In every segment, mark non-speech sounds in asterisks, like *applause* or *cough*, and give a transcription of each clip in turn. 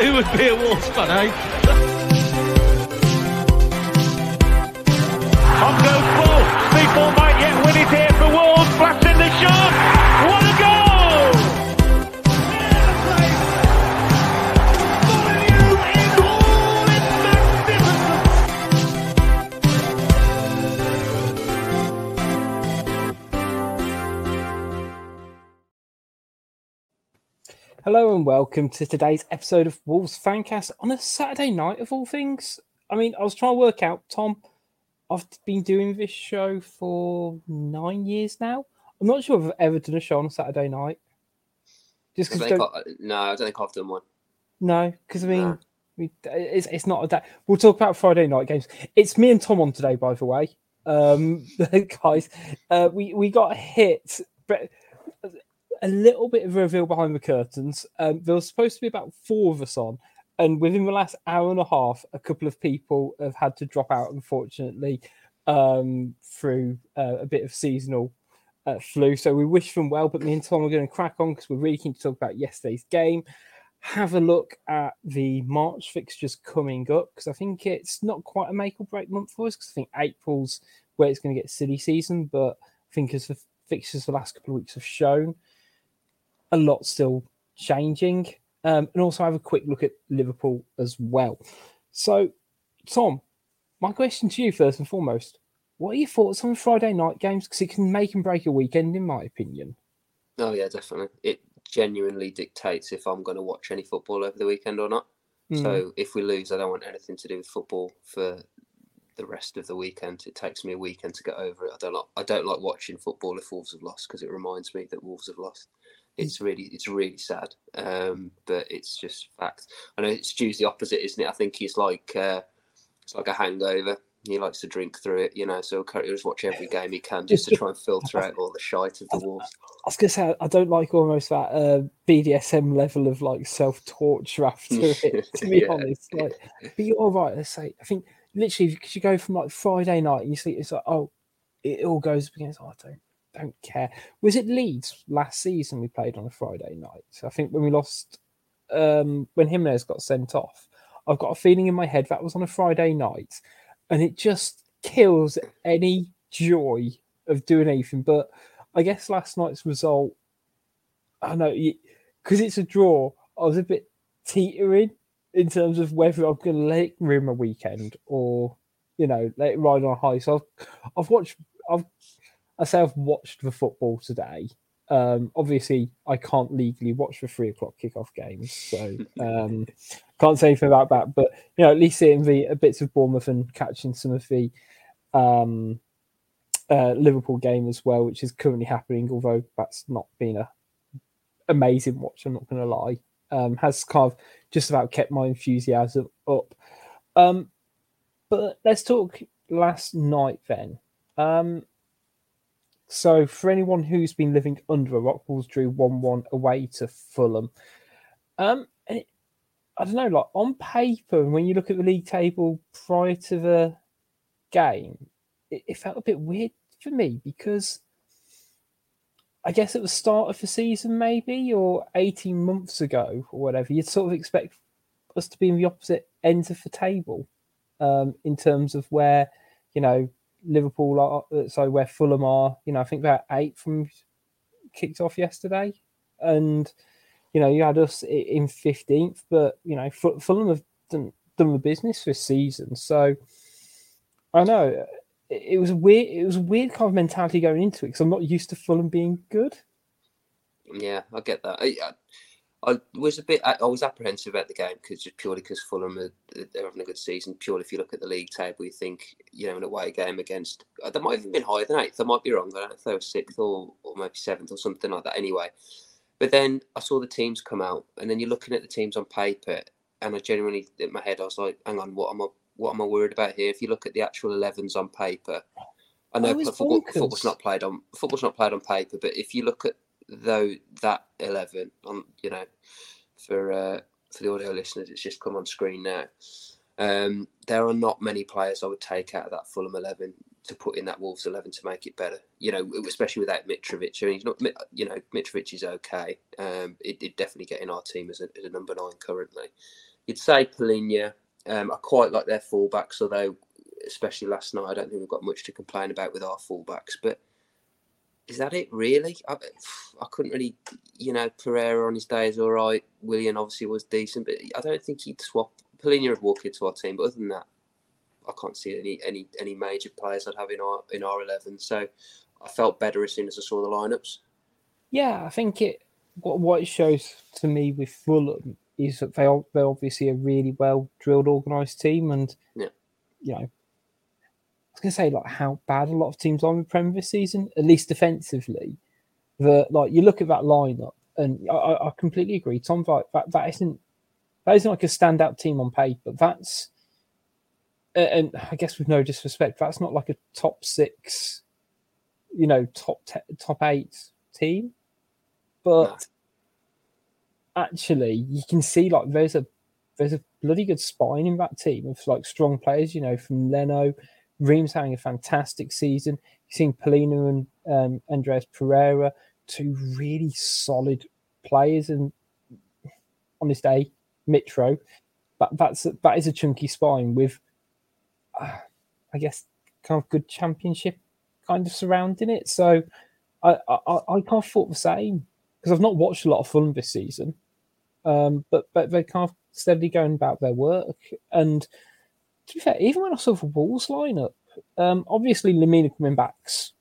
Who would be a Wolves fan, eh? On goes ball. People might yet win it here for Wolves. Blasting the shot. Hello and welcome to today's episode of Wolves Fancast on a Saturday night of all things. I mean, I was trying to work out, Tom. I've been doing this show for nine years now. I'm not sure if I've ever done a show on a Saturday night. Just because don't think I- no, I don't think I've done one. no, because I mean, No. we, it's it's not a day. We'll talk about Friday night games. It's me and Tom on today, by the way. Um, *laughs* guys, uh, we we got hit, but a little bit of a reveal behind the curtains. Um, there was supposed to be about four of us on, and within the last hour and a half, a couple of people have had to drop out, unfortunately, um, through uh, a bit of seasonal uh, flu. So we wish them well, but me and Tom are going to crack on because we're really keen to talk about yesterday's game. Have a look at the March fixtures coming up because I think it's not quite a make or break month for us because I think April's where it's going to get silly season, but I think as the fixtures the last couple of weeks have shown, a lot still changing. Um, and also have a quick look at Liverpool as well. So, Tom, my question to you first and foremost: What are your thoughts on Friday night games? Because it can make and break a weekend, in my opinion. Oh yeah, definitely. It genuinely dictates if I'm going to watch any football over the weekend or not. Mm. So if we lose, I don't want anything to do with football for the rest of the weekend. It takes me a weekend to get over it. I don't like. I don't like watching football if Wolves have lost because it reminds me that Wolves have lost. It's really, it's really sad. Um, but it's just fact. I know it's Stu's the opposite, isn't it? I think he's like, uh, it's like a hangover. He likes to drink through it, you know. So he'll just watch every game he can just to try and filter out all the shite of the Wolves. I was gonna say I don't like almost that uh, BDSM level of like self torture after it. *laughs* To be Yeah. honest, like, but you're all right. Let's say I think literally because you go from like Friday night and you see it's like oh, it all goes against. Oh, I don't don't care. Was it Leeds last season we played on a Friday night? I think when we lost, um, when Jimenez got sent off, I've got a feeling in my head that was on a Friday night, and it just kills any joy of doing anything. But I guess last night's result, I know because it's a draw. I was a bit teetering in terms of whether I'm going to let it ruin my weekend or you know let it ride on high. So I've, I've watched. I've I say I've watched the football today. Um, obviously, I can't legally watch the three o'clock kickoff games, so *laughs* um, can't say anything about that. But you know, at least seeing the uh, bits of Bournemouth and catching some of the um, uh, Liverpool game as well, which is currently happening. Although that's not been a amazing watch, I'm not going to lie. Um, has kind of just about kept my enthusiasm up. Um, but let's talk last night then. Um, so, for anyone who's been living under a rock, Wolves drew 1 1 away to Fulham. Um, it, I don't know, like on paper, when you look at the league table prior to the game, it, it felt a bit weird for me because I guess at the start of the season, maybe, or 18 months ago, or whatever, you'd sort of expect us to be in the opposite ends of the table um, in terms of where, you know, Liverpool are, uh, so where Fulham are, you know, I think they're eight from kicked off yesterday. And, you know, you had us in 15th, but, you know, Fulham have done, done the business this season. So I know uh, it, it was weird, it was weird kind of mentality going into it because I'm not used to Fulham being good. Yeah, I get that. I, I, I was a bit. I, was apprehensive about the game because just purely because Fulham are they're having a good season. Purely if you look at the league table, you think you know an away game against uh, they might have even been higher than eighth. I might be wrong. I don't know if they were sixth or or maybe seventh or something like that. Anyway, but then I saw the teams come out, and then you're looking at the teams on paper, and I genuinely in my head I was like, hang on, what am I? What am I worried about here? If you look at the actual 11s on paper, I know football, football's not played on football's not played on paper, but if you look at though that 11 on you know for uh, for the audio listeners it's just come on screen now um, there are not many players I would take out of that Fulham 11 to put in that Wolves eleven to make it better. You know, especially without Mitrovic. I mean, he's not. You know, Mitrovic is okay. Um, it, it definitely get in our team as a, as a number nine currently. You'd say Palhinha. Um, I quite like their fullbacks, although especially last night, I don't think we've got much to complain about with our fullbacks. But is that it really? I, I couldn't really, you know, Pereira on his day is all right. Willian obviously was decent, but I don't think he'd swap. Palhinha would walk into our team, but other than that, I can't see any any any major players I'd have in our in our eleven. So I felt better as soon as I saw the lineups. Yeah, I think it. What what it shows to me with Fulham is that they they're obviously a really well drilled, organised team, and yeah. you know to say like how bad a lot of teams are in the Premier this season, at least defensively. That like you look at that lineup, and I, I completely agree. Tom like that that isn't that isn't like a standout team on paper. That's and I guess with no disrespect, that's not like a top six, you know, top te- top eight team. But actually, you can see like there's a there's a bloody good spine in that team of like strong players. You know, from Leno, Ream's having a fantastic season. You've seen Palhinha and um, Andreas Pereira, two really solid players, and on this day, Mitro. But that's that is a chunky spine with, uh, I guess, kind of good championship kind of surrounding it. So I I, I kind of thought the same because I've not watched a lot of Fulham this season, um, but but they're kind of steadily going about their work and to be fair, even when I saw the Wolves lineup, um, obviously Lemina coming back's,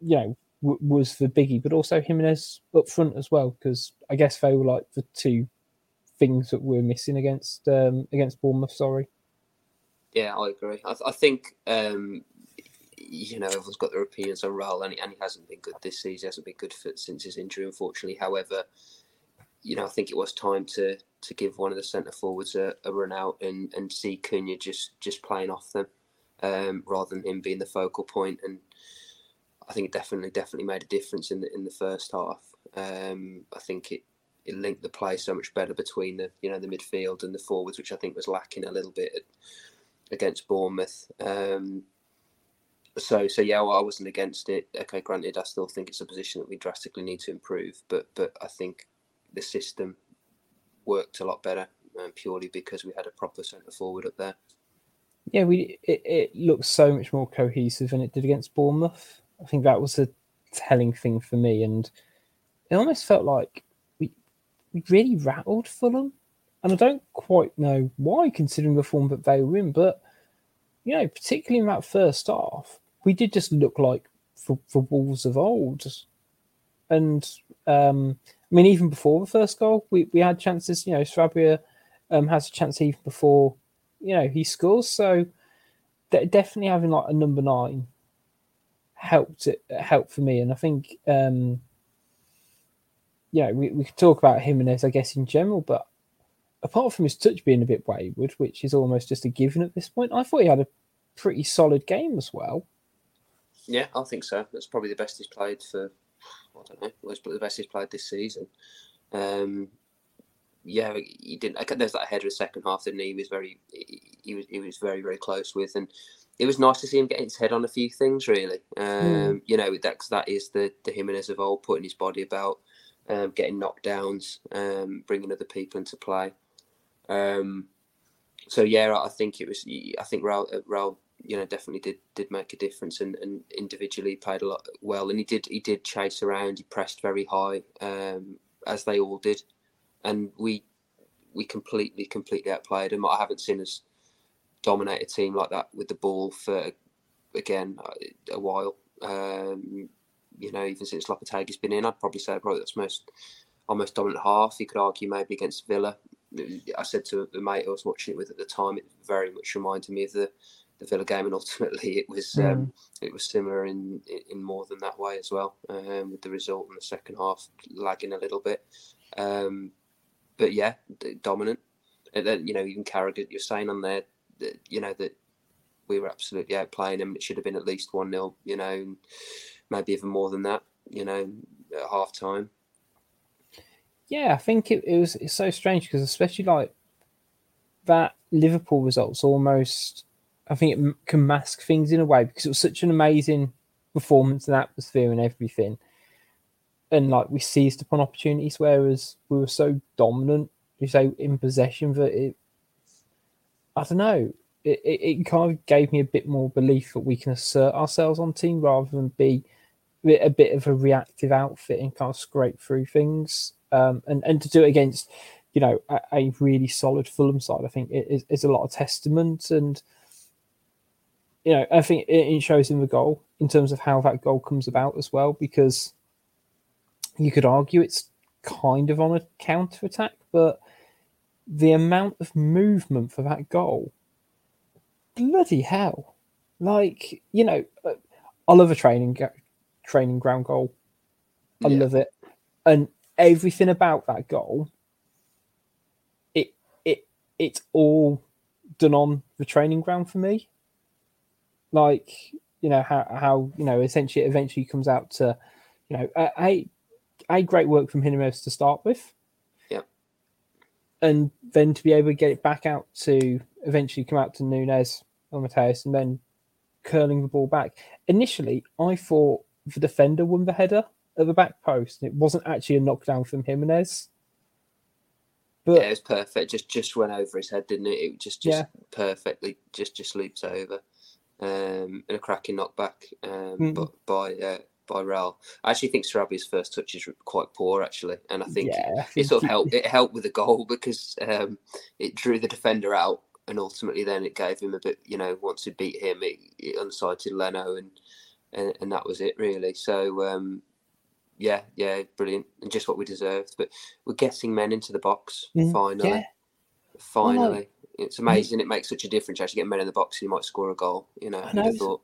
you know, w- was the biggie, but also Jimenez up front as well, because I guess they were like the two things that we're missing against um, against Bournemouth. Sorry. Yeah, I agree. I, th- I think um, you know everyone's got their opinions on Raul, and he, and he hasn't been good this season. He hasn't been good for, since his injury, unfortunately. However, you know, I think it was time to to give one of the centre forwards a, a, run out and, and see Cunha just just playing off them um, rather than him being the focal point. And I think it definitely definitely made a difference in the in the first half. Um, I think it it linked the play so much better between the you know the midfield and the forwards, which I think was lacking a little bit against Bournemouth. Um, so so yeah, well, I wasn't against it. Okay, granted, I still think it's a position that we drastically need to improve, but but I think the system worked a lot better um, purely because we had a proper centre forward up there. Yeah, we it, it looks so much more cohesive than it did against Bournemouth. I think that was a telling thing for me, and it almost felt like we we really rattled Fulham, and I don't quite know why, considering the form that they were in. But you know, particularly in that first half, we did just look like for, for Wolves of old, and um, I mean, even before the first goal, we, we had chances. You know, Sarabia um, has a chance even before, you know, he scores. So definitely having like a number nine helped it helped for me. And I think, um, yeah, we, we could talk about him Jimenez, I guess, in general, but apart from his touch being a bit wayward, which is almost just a given at this point, I thought he had a pretty solid game as well. Yeah, I think so. That's probably the best he's played for I don't know, was the best he's played this season. Um, yeah, he didn't. There's that header in the second half, didn't he? He was very, he, he, was, he was very, very close with, and it was nice to see him getting his head on a few things. Really, um, mm. you know, that that is the the Jimenez of old, putting his body about, um, getting knockdowns, um, bringing other people into play. Um, so yeah, I think it was. I think Raul, Raul you know definitely did did make a difference and, and individually played a lot well. And he did he did chase around he pressed very high um, as they all did. And we we completely completely outplayed him. I haven't seen us dominate a team like that with the ball for again a while. Um, you know even since Lopetegui's been in I'd probably say probably that's most almost dominant half. You could argue maybe against Villa. I said to the mate I was watching it with at the time it very much reminded me of the the Villa game, and ultimately it was mm. um, it was similar in in more than that way as well, um, with the result in the second half lagging a little bit. Um, but yeah, dominant. And then you know even Carragher, you're saying on there that you know that we were absolutely outplaying them. It should have been at least one 0 you know, maybe even more than that. You know, at half time. Yeah, I think it, it was it's so strange because especially like that Liverpool results almost I think it can mask things in a way because it was such an amazing performance and atmosphere and everything. And like we seized upon opportunities, whereas we were so dominant, you say in possession that it, I don't know, it, it, it kind of gave me a bit more belief that we can assert ourselves on team rather than be a bit of a reactive outfit and kind of scrape through things. Um, and, and to do it against, you know, a, a really solid Fulham side, I think it is, is a lot of testament. And, you know, I think it, it shows in the goal in terms of how that goal comes about as well, because you could argue it's kind of on a counter attack, but the amount of movement for that goal, bloody hell! Like you know, uh, I love a training training ground goal. I Yeah. love it, and everything about that goal. It it it's all done on the training ground for me. Like you know how how you know essentially it eventually comes out to you know a a, great work from Jimenez to start with. Yeah. And then to be able to get it back out to eventually come out to Nunes or Matheus and then curling the ball back. Initially, I thought the defender won the header at the back post. and It wasn't actually a knockdown from Jimenez. But yeah, it was perfect. Just just went over his head, didn't it? It just just Yeah. perfectly just just leaps over. Um, and a cracking knockback um, Mm. but by uh, by Raul. I actually think Sarabia's first touch is quite poor actually, and I think yeah, it sort of helped. *laughs* It helped with the goal because um, it drew the defender out, and ultimately then it gave him a bit. You know, once it beat him, it, it unsighted Leno, and, and and that was it really. So um, yeah, yeah, brilliant, and just what we deserved. But we're getting men into the box Mm, finally. yeah. Finally, it's amazing. It makes such a difference. Actually, get men in the box, and you might score a goal. You know, I know, thought?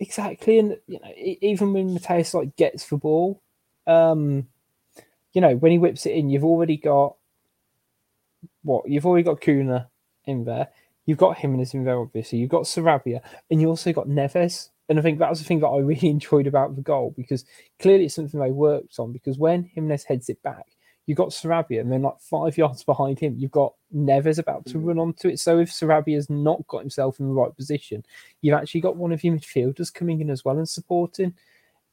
exactly and you know even when Matheus like gets the ball um you know when he whips it in you've already got what you've already got Cunha in there you've got Jimenez in there obviously you've got Sarabia and you also got Neves and I think that was the thing that I *laughs* really enjoyed about the goal because clearly it's something they worked on because when Jimenez heads it back you've got Sarabia and then like five *laughs* yards behind him you've got Neves about to Mhm. run onto it so if Sarabia's not got himself in the right position you've actually got one of your midfielders coming in as well and supporting.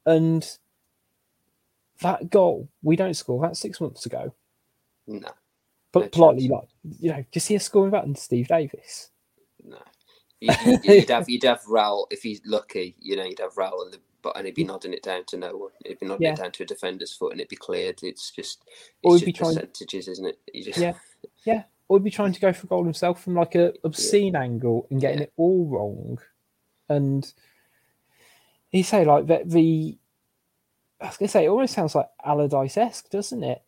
And that goal, we don't score that six months ago. No, But No politely, chance. like, you know, just see us scoring that and Steve Davis. no. You, you, you'd *laughs* have you'd have Raul if he's lucky. You know, you'd have Raul, and, the, but and he'd be nodding it down to no one. He'd be nodding Yeah. it down to a defender's foot, and it'd be cleared. It's just Or it's be just trying- percentages, isn't it? You just, Yeah. Or he'd be trying to go for goal himself from like a obscene angle and getting Yeah. it all wrong. And you say like that the I was gonna say it almost sounds like Allardyce esque, doesn't it?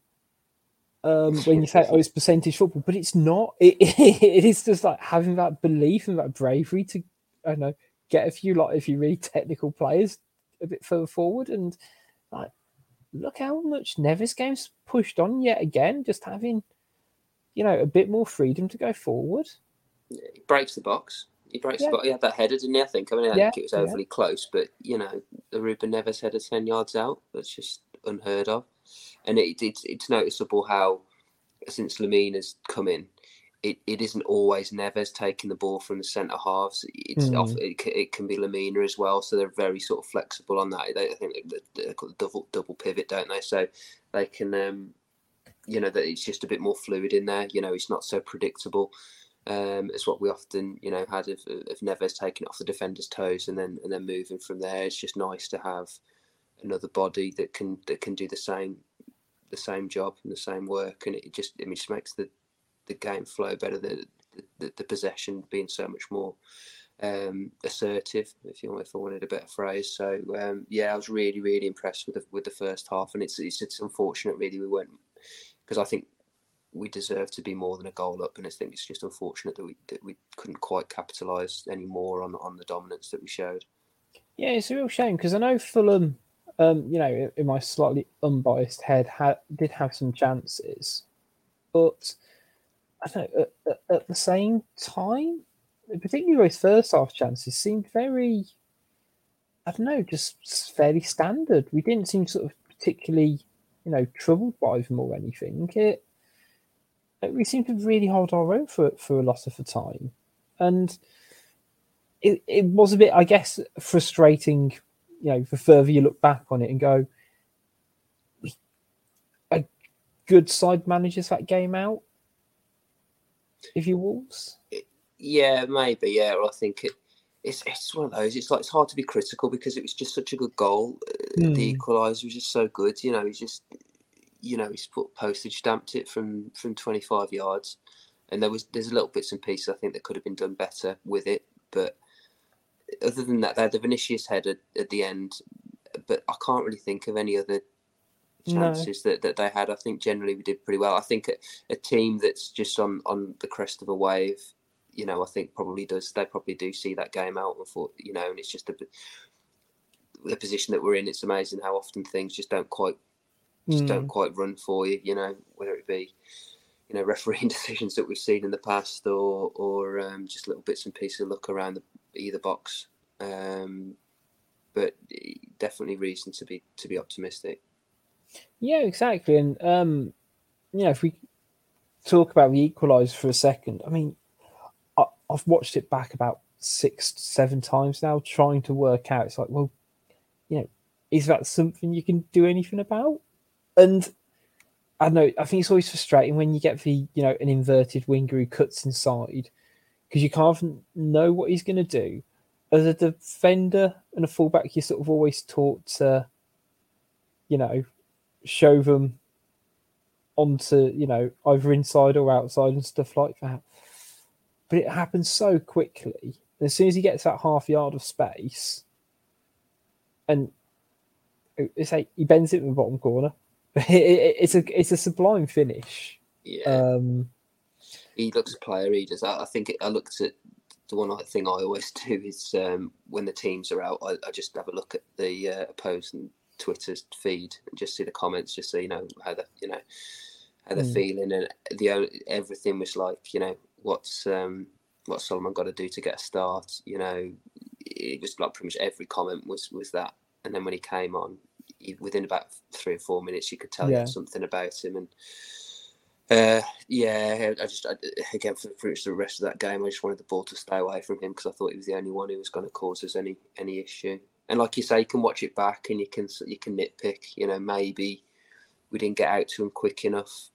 Um, *laughs* when you say oh it's percentage football, but it's not. It, *laughs* it is just like having that belief and that bravery to I don't know get a few like if you really technical players a bit further forward and like look how much Neves games pushed on yet again, just having you know a bit more freedom to go forward. he breaks the box. He breaks Yeah. the box. He had that header, didn't he? I think. I mean, I Yeah, think it was yeah. overly close, but you know, the Ruben Neves header ten yards out. That's just unheard of. And it, it's it's noticeable how since Lemina has come in, it, it isn't always Neves taking the ball from the centre halves. It's Mm. off, it, it can be Lemina as well. So they're very sort of flexible on that. They, I think they, they call it double double pivot, don't they? So they can, um, you know, that it's just a bit more fluid in there. You know, it's not so predictable. Um, it's what we often, you know, had of, of Neves taking it off the defender's toes and then and then moving from there. It's just nice to have another body that can that can do the same the same job and the same work, and it just I mean, it just makes the the game flow better. The the, the possession being so much more um, assertive, if you if I wanted a better phrase. So um, yeah, I was really really impressed with the with the first half, and it's it's, it's unfortunate really we weren't because I think we deserve to be more than a goal up, and I think it's just unfortunate that we that we couldn't quite capitalise any more on on the dominance that we showed. Yeah, it's a real shame because I know Fulham, um, you know, in, in my slightly unbiased head, had did have some chances, but I don't know. At, at, the same time, particularly those first half chances seemed very, I don't know, just fairly standard. We didn't seem sort of particularly, you know, troubled by them or anything. It, it we seemed to really hold our own for for a lot of the time, and it, it was a bit, I guess, frustrating. You know, the further you look back on it and go, a good side manages that game out. If you Wolves, Yeah, maybe. Yeah, I think it, it's it's one of those. It's like it's hard to be critical because it was just such a good goal. Hmm. The equaliser was just so good. You know, he's just you know he's put postage stamped it from from 25 yards, and there was there's a little bits and pieces I think that could have been done better with it. But other than that, they had the Vinicius header at the end, but I can't really think of any other No. chances that, that they had. I think generally we did pretty well. I think a, a team that's just on, on the crest of a wave, you know, I think probably does. They probably do see that game out and thought, you know, and it's just a, the position that we're in. It's amazing how often things just don't quite just Mm. don't quite run for you. You know, whether it be you know *laughs* refereeing decisions that we've seen in the past or or um, just little bits and pieces of look around the, either box. Um, but definitely reason to be to be optimistic. Yeah, exactly. And um, you know, if we talk about the equaliser for a second, I mean, I, I've watched it back about six, seven times now, trying to work out. It's like, well, you know, is that something you can do anything about? And I know. I think it's always frustrating when you get the you know an inverted winger who cuts inside because you can't know what he's going to do. As a defender and a fullback, you're sort of always taught to, you know, show them onto you know either inside or outside and stuff like that. But it happens so quickly. And as soon as he gets that half yard of space, and it's like he bends it in the bottom corner. *laughs* It, it, it's a it's a sublime finish. Yeah, Um, he looks a player. He does. I, I think it, I looked at the one thing I always *laughs* do is um, when the teams are out, I, I just have a look at the uh, opposing Twitter's feed and just see the comments, just so you know how the you know how they're Mm. feeling, and the everything was like you know what's um, what Solomon got to do to get a start. You know, it was like pretty much every comment was was that, and then when he came on, he, within about three or four minutes, you could tell Yeah. something about him, and uh, yeah, I just I, again for, for the rest of that game, I just wanted the ball to stay away from him because I thought he was the only one who was going to cause us any any issue. And like you say, you can watch it back and you can you can nitpick. You know, maybe we didn't get out to him quick enough.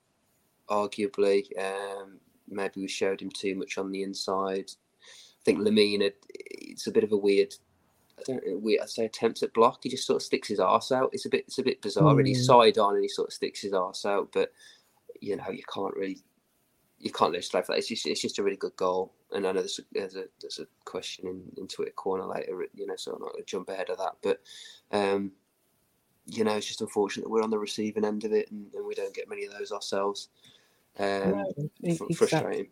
Arguably, um, maybe we showed him too much on the inside. I think Lemina, it's a bit of a weird. I don't know, weird. I'd say attempts at block. He just sort of sticks his arse out. It's a bit, it's a bit bizarre. Really, Hmm. side on, and he sort of sticks his arse out. But you know, you can't really, you can't legislate for that. It's just, it's just a really good goal. And I know there's a, there's a, there's a question in, in Twitter corner later, you know, so I'm not going to jump ahead of that. But, um, you know, it's just unfortunate that we're on the receiving end of it and, and we don't get many of those ourselves. Um, No, exactly. frustrating.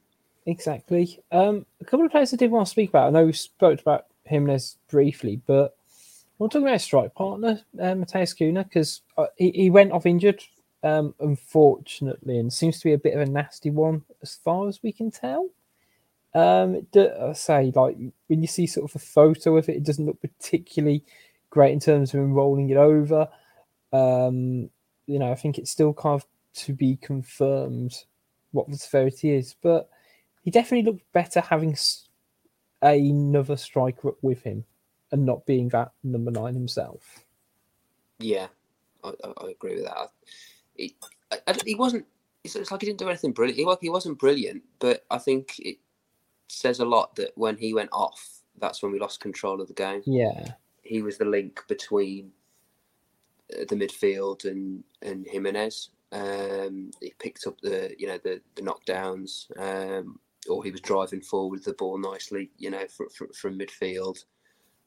Exactly. Um, a couple of players I did want to speak about. I know we spoke about Jimenez briefly, but I want to talk about his strike partner, uh, Matheus Cunha, because uh, he, he went off injured, um, unfortunately, and seems to be a bit of a nasty one as far as we can tell. Um, do- I say, like, when you see sort of a photo of it, it doesn't look particularly great in terms of rolling it over. Um, you know, I think it's still kind of to be confirmed what the severity is, but he definitely looked better having another striker up with him and not being that number nine himself. Yeah, I, I agree with that. He, I, I, he wasn't. It's, it's like he didn't do anything brilliant. He, he wasn't brilliant, but I think it says a lot that when he went off, that's when we lost control of the game. Yeah, He was the link between uh, the midfield and and Jimenez. Um, he picked up the you know the the knockdowns, um, or he was driving forward the ball nicely, you know, fr fr from midfield.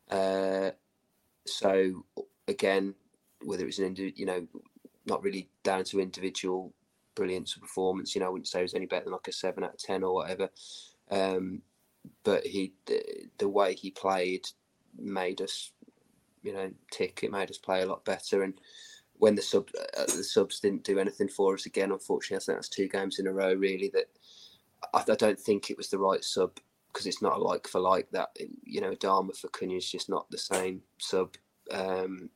Uh, so again, whether it was an you know, not really down to individual brilliance or performance. You know, I wouldn't say it was any better than like a seven out of ten or whatever. Um, but he, the, the way he played, made us, you know, tick. It made us play a lot better. And when the sub, uh, the subs didn't do anything for us again, unfortunately, I think that's two games in a row really that I, don't think it was the right sub because it's not like for like that. You know, Adama for Cunha is just not the same sub. Um,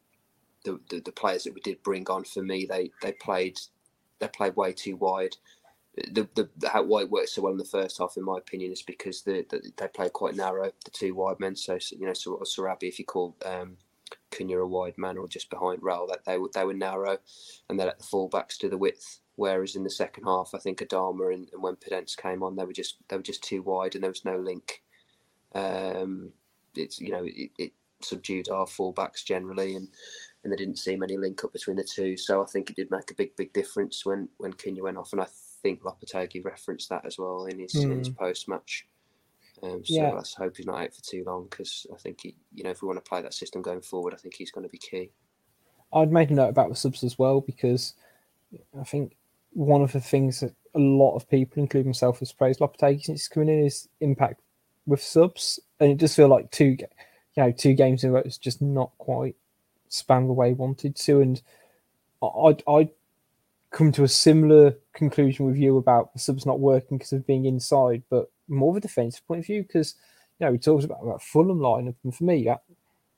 the, the the players that we did bring on for me, they they played they played way too wide. the, the how why it works so well in the first half, in my opinion, is because the, the they play quite narrow, the two wide men. So you know, Sarabia, if you call um, a wide man or just behind Raul, that they were they were narrow, and they let the fullbacks do the width. Whereas in the second half, I think Adama and, and when Podence came on, they were just they were just too wide, and there was no link. Um, it's you know it, it subdued our fullbacks generally, and and there didn't seem any link up between the two. So I think it did make a big big difference when when Cunha went off, and I think Lopetegui referenced that as well in his, in his post match. Um, so Yeah. let's hope he's not out for too long because I think he, you know if we want to play that system going forward, I think he's going to be key. I'd made a note about the subs as well because I think one of the things that a lot of people, including myself, has praised Lopetegui since he's coming in is impact with subs, and it does feel like two, you know, two games in a row is just not quite span the way he wanted to, and I- I'd come to a similar conclusion with you about the subs not working because of being inside, but more of a defensive point of view because you know we talked about that Fulham lineup, and for me that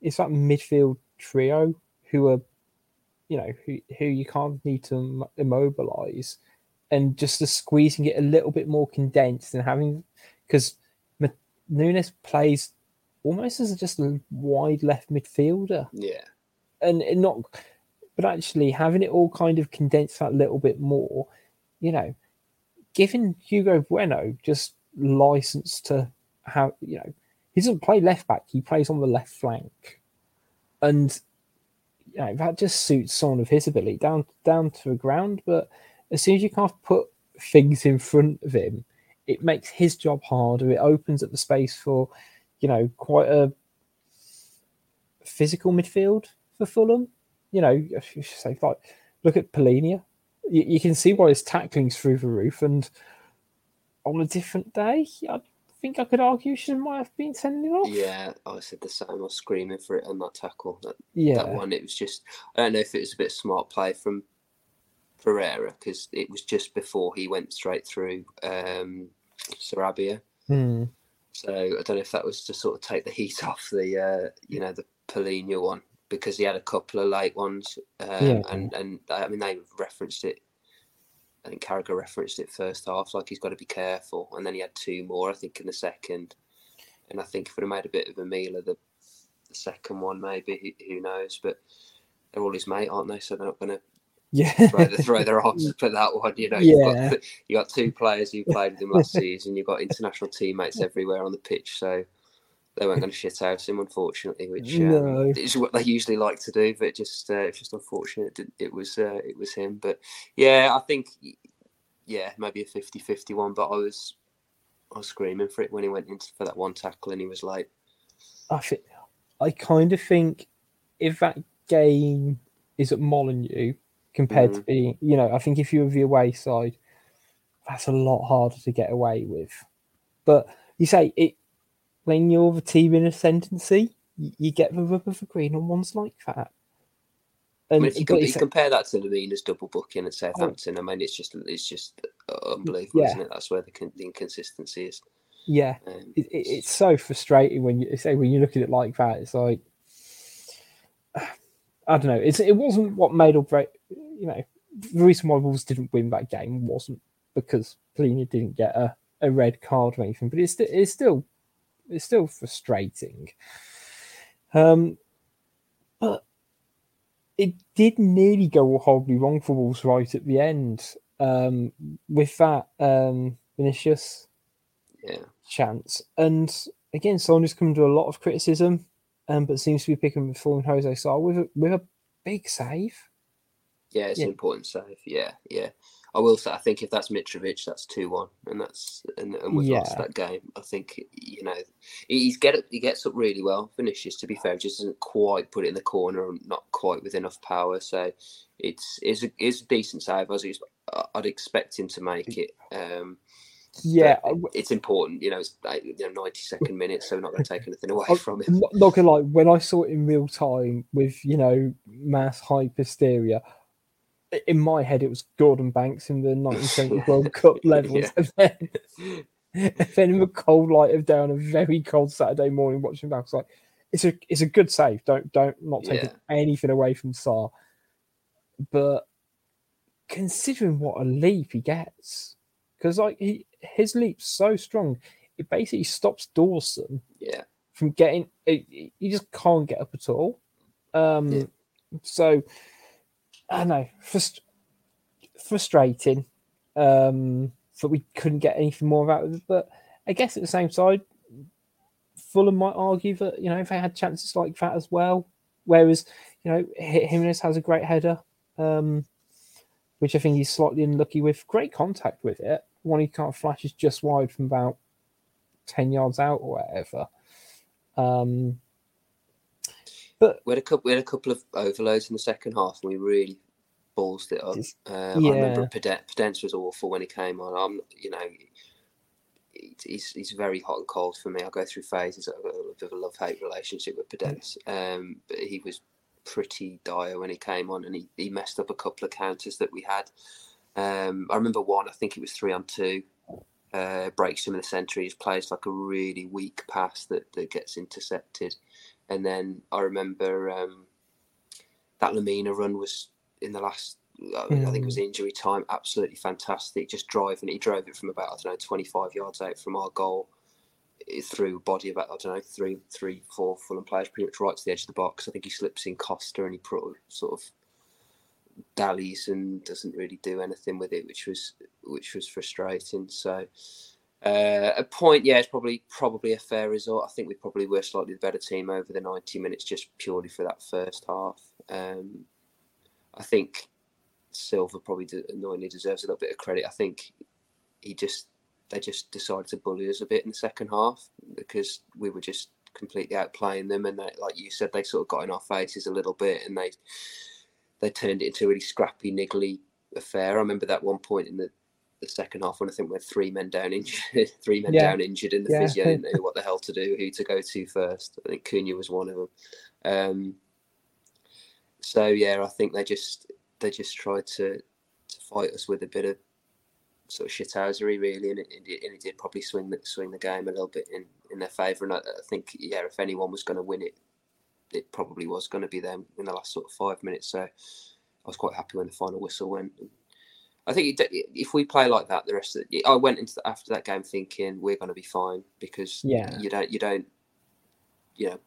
it's that midfield trio who are you know who who you can't need to immobilize. And just the squeezing it a little bit more condensed and having because Nunes plays almost as just a wide left midfielder. Yeah, and, and not but actually having it all kind of condensed that little bit more you know giving Hugo Bueno just license to have you know he doesn't play left back he plays on the left flank. And you know, that just suits someone of his ability down down to the ground but as soon as you can't put things in front of him it makes his job harder it opens up the space for you know quite a physical midfield for Fulham. You know, if you say like look at Palhinha. You, you can see why his tackling's through the roof, and on a different day, I think I could argue she might have been sending it off. yeah. I said the same. I was screaming for it on that tackle. That, yeah, that one, it was just. I don't know if it was a bit of smart play from Pereira because it was just before he went straight through um, Sarabia. Hmm. So I don't know if that was to sort of take the heat *laughs* off the, uh, you know, the Palhinha one because he had a couple of late ones, um, Yeah. and and I mean they referenced it. I think Carragher referenced it first half, like he's got to be careful, and then he had two more, I think, in the second, and I think if would have made a bit of a meal of the, the second one, maybe who, knows, but they're all his mate, aren't they? So they're not going to yeah, throw, throw their arms *laughs* for that one. You know, you've Yeah. *laughs* got you got two players who played with him last *laughs* season. You've got international teammates everywhere on the pitch, so they weren't going to shit out him, unfortunately, which um, No. is what they usually like to do. But just uh, it's just unfortunate. It, it was uh, it was him, but yeah, I think yeah, maybe a 50-50 one. But I was I was screaming for it when he went in for that one tackle and he was late. I think I kind of think if that game is at Molineux compared to being, you know, I think if you're the away side, that's a lot harder to get away with. But you say it when you're the team in ascendancy, you, you get the rub of the green on ones like that. I And mean, if you, but com- you compare that to Lemina's double booking at Southampton, I mean, it's just it's just uh, unbelievable, Yeah. isn't it? That's where the, con- the inconsistency is. yeah, Um, it, it, it's so frustrating when you say when you look at it like that. It's like *sighs* I don't know. It's it wasn't what made or break. You know, the reason why Wolves didn't win that game wasn't because Palhinha didn't get a, a red card or anything, but it's it's still it's still frustrating. Um, but it did nearly go horribly wrong for Wolves right at the end. Um, with that um, Vinicius yeah, chance. And again, Sonya's come to a lot of criticism, um, but seems to be picking falling Jose Sá with a, with a big save. yeah, it's Yeah. an important save. Yeah, yeah. I will say, I think if that's Mitrovic, that's two one, and that's and, and we've lost that game. I think you know he- he's get he gets up really well. Finishes to be fair, just doesn't quite put it in the corner and not quite with enough power. So it's is a, is a decent save. I was, I'd expect him to make it. Um, Yeah, it's important. You know, it's like, you know ninety second minutes, so we're not going to take anything away *laughs* I- from him. I'm not, gonna lie. When I saw it in real time with you know mass hype hysteria, in my head it was Gordon Banks in the 1970 *laughs* World Cup levels, Yeah. *laughs* and then and then in the cold light of day on a very cold Saturday morning watching back, it's like it's a it's a good save. Don't don't not taking anything away from Sá, but considering what a leap he gets, because like he his leap's so strong, it basically stops Dawson Yeah, from getting. It, he just can't get up at all. Um, Yeah. so I don't know, frust- frustrating. Um, that we couldn't get anything more out of it, but I guess at the same side, Fulham might argue that you know if they had chances like that as well. Whereas you know Jimenez has a great header, um, which I think he's slightly unlucky with. Great contact with it. One he can't flash is just wide from about ten yards out or whatever. Um, but we had a couple. We had a couple of overloads in the second half, and we really ballsed it up. It's- Um, I remember yeah. Peden- Podence was awful when he came on. I'm, you know, he's he's very hot and cold for me. I go through phases. I've got a bit of a love hate relationship with Podence. Um, but he was pretty dire when he came on, and he, he messed up a couple of counters that we had. Um, I remember one. I think it was three on two. Uh, breaks him in the centre. He plays like a really weak pass that, that gets intercepted. And then I remember um, that Lemina run was in the last, I, I think it was injury time, absolutely fantastic. Just driving. He drove it from about, I don't know, 25 yards out from our goal eh, through body about, I don't know, three, three, four Fulham players, pretty much right to the edge of the box. I think he slips in Costa and he pro- sort of dallies and doesn't really do anything with it, which was which was frustrating. So uh, a point, yeah, it's probably probably a fair result. I think we probably were slightly the better team over the ninety minutes, just purely for that first half. Um, I think Silva probably de- annoyingly deserves a little bit of credit. I think he just they just decided to bully us a bit in the second half because we were just completely outplaying them, and they, like you said, they sort of got in our faces a little bit, and they they turned it into a really scrappy, niggly affair. I remember that one point in the, the second half when I think we're three men down injured, *laughs* three men Yeah. down injured, and the Yeah. physio didn't know what the hell to do, who to go to first. I think Cunha was one of them. Um, so yeah, I think they just they just tried to to fight us with a bit of sort of shithousery really, and it, it, and it did probably swing the swing the game a little bit in in their favour. And I, I think yeah, if anyone was going to win it, it probably was going to be them in the last sort of five minutes. So I was quite happy when the final whistle went. I think it, if we play like that, the rest of the, I went into the, after that game thinking we're going to be fine because Yeah. you don't you don't you know